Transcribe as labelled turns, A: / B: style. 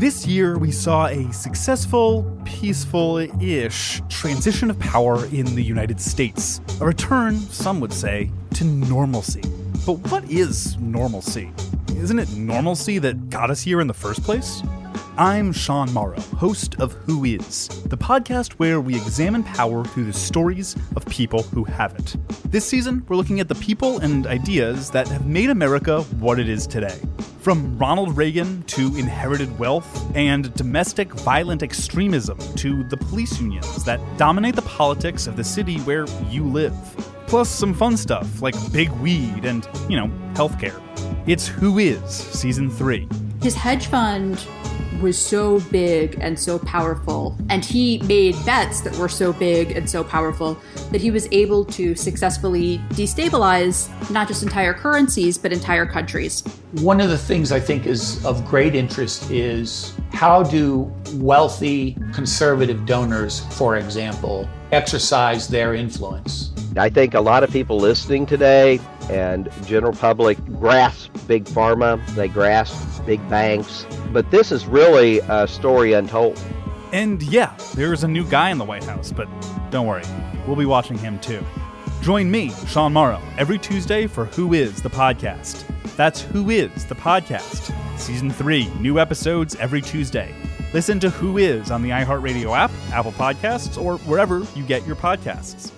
A: This year, we saw a successful, peaceful ish transition of power in the United States. A return, some would say, to normalcy. But what is normalcy? Isn't it normalcy that got us here in the first place? I'm Sean Morrow, host of Who Is, the podcast where we examine power through the stories of people who have it. This season, we're looking at the people and ideas that have made America what it is today. From Ronald Reagan to inherited wealth and domestic violent extremism to the police unions that dominate the politics of the city where you live. Plus some fun stuff like big weed and, you know, healthcare. It's Who Is, Season 3.
B: His hedge fund was so big and so powerful, and he made bets that were so big and so powerful that he was able to successfully destabilize not just entire currencies, but entire countries.
C: One of the things I think is of great interest is how do wealthy conservative donors, for example, exercise their influence?
D: I think a lot of people listening today and general public grasp big pharma, they grasp big banks, but this is really a story untold.
A: And yeah, there's a new guy in the White House, but don't worry, we'll be watching him too. Join me, Sean Morrow, every Tuesday for Who Is the Podcast. That's Who Is the Podcast. Season 3, new episodes every Tuesday. Listen to Who Is on the iHeartRadio app, Apple Podcasts, or wherever you get your podcasts.